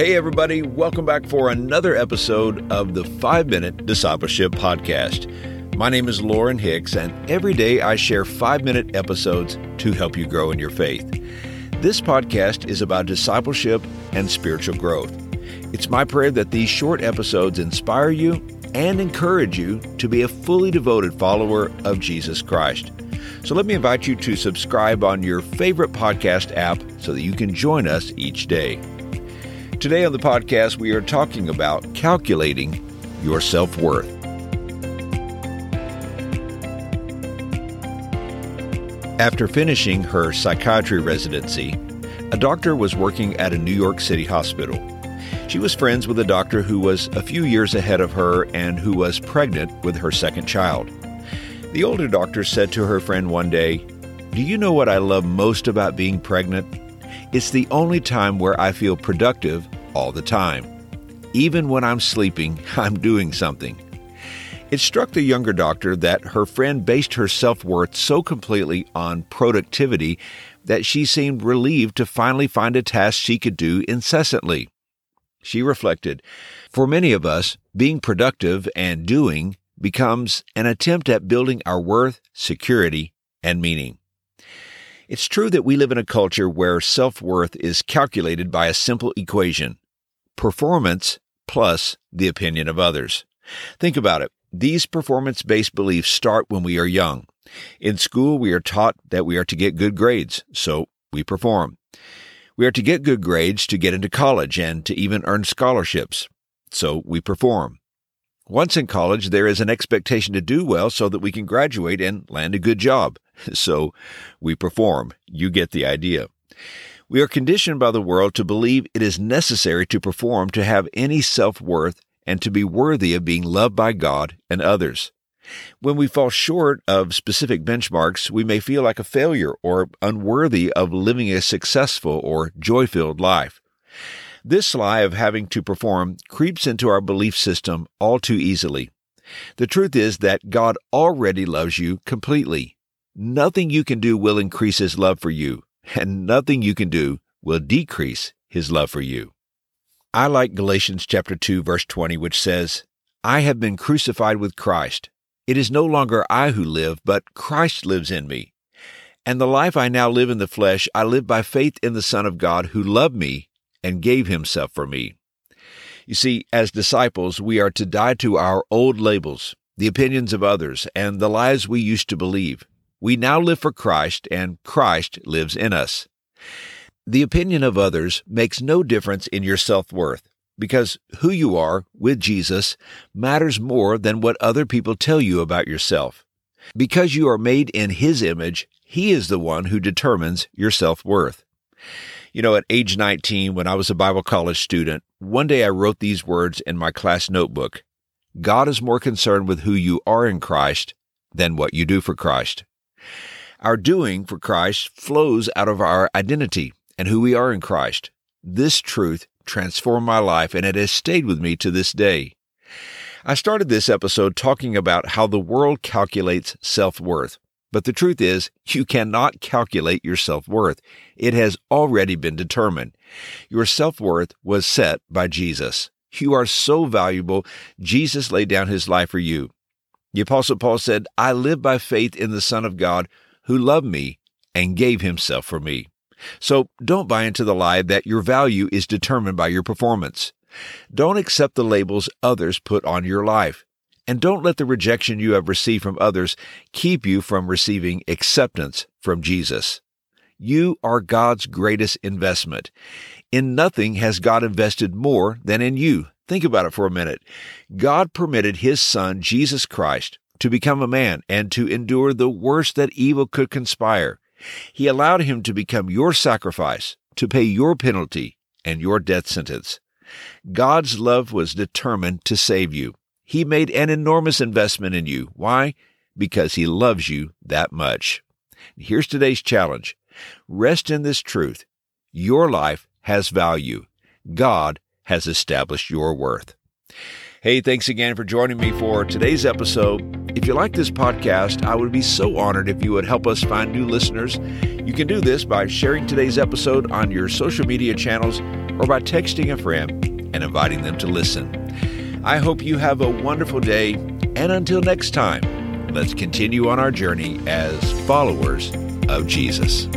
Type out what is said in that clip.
Hey, everybody, welcome back for another episode of the 5 Minute Discipleship Podcast. My name is Lauren Hicks, and every day I share 5 minute episodes to help you grow in your faith. This podcast is about discipleship and spiritual growth. It's my prayer that these short episodes inspire you and encourage you to be a fully devoted follower of Jesus Christ. So let me invite you to subscribe on your favorite podcast app so that you can join us each day. Today on the podcast, we are talking about calculating your self worth. After finishing her psychiatry residency, a doctor was working at a New York City hospital. She was friends with a doctor who was a few years ahead of her and who was pregnant with her second child. The older doctor said to her friend one day, Do you know what I love most about being pregnant? It's the only time where I feel productive all the time. Even when I'm sleeping, I'm doing something. It struck the younger doctor that her friend based her self worth so completely on productivity that she seemed relieved to finally find a task she could do incessantly. She reflected, For many of us, being productive and doing becomes an attempt at building our worth, security, and meaning. It's true that we live in a culture where self worth is calculated by a simple equation performance plus the opinion of others. Think about it. These performance based beliefs start when we are young. In school, we are taught that we are to get good grades, so we perform. We are to get good grades to get into college and to even earn scholarships, so we perform. Once in college, there is an expectation to do well so that we can graduate and land a good job. So we perform. You get the idea. We are conditioned by the world to believe it is necessary to perform to have any self worth and to be worthy of being loved by God and others. When we fall short of specific benchmarks, we may feel like a failure or unworthy of living a successful or joy filled life. This lie of having to perform creeps into our belief system all too easily. The truth is that God already loves you completely. Nothing you can do will increase His love for you, and nothing you can do will decrease His love for you. I like Galatians chapter 2 verse 20 which says, I have been crucified with Christ. It is no longer I who live, but Christ lives in me. And the life I now live in the flesh, I live by faith in the Son of God who loved me and gave himself for me. You see, as disciples, we are to die to our old labels, the opinions of others, and the lies we used to believe. We now live for Christ, and Christ lives in us. The opinion of others makes no difference in your self worth because who you are with Jesus matters more than what other people tell you about yourself. Because you are made in His image, He is the one who determines your self worth. You know, at age 19, when I was a Bible college student, one day I wrote these words in my class notebook God is more concerned with who you are in Christ than what you do for Christ. Our doing for Christ flows out of our identity and who we are in Christ. This truth transformed my life and it has stayed with me to this day. I started this episode talking about how the world calculates self worth. But the truth is, you cannot calculate your self worth. It has already been determined. Your self worth was set by Jesus. You are so valuable. Jesus laid down his life for you. The Apostle Paul said, I live by faith in the Son of God who loved me and gave himself for me. So don't buy into the lie that your value is determined by your performance. Don't accept the labels others put on your life. And don't let the rejection you have received from others keep you from receiving acceptance from Jesus. You are God's greatest investment. In nothing has God invested more than in you. Think about it for a minute. God permitted His Son, Jesus Christ, to become a man and to endure the worst that evil could conspire. He allowed Him to become your sacrifice, to pay your penalty and your death sentence. God's love was determined to save you. He made an enormous investment in you. Why? Because He loves you that much. Here's today's challenge. Rest in this truth. Your life has value. God has established your worth. Hey, thanks again for joining me for today's episode. If you like this podcast, I would be so honored if you would help us find new listeners. You can do this by sharing today's episode on your social media channels or by texting a friend and inviting them to listen. I hope you have a wonderful day, and until next time, let's continue on our journey as followers of Jesus.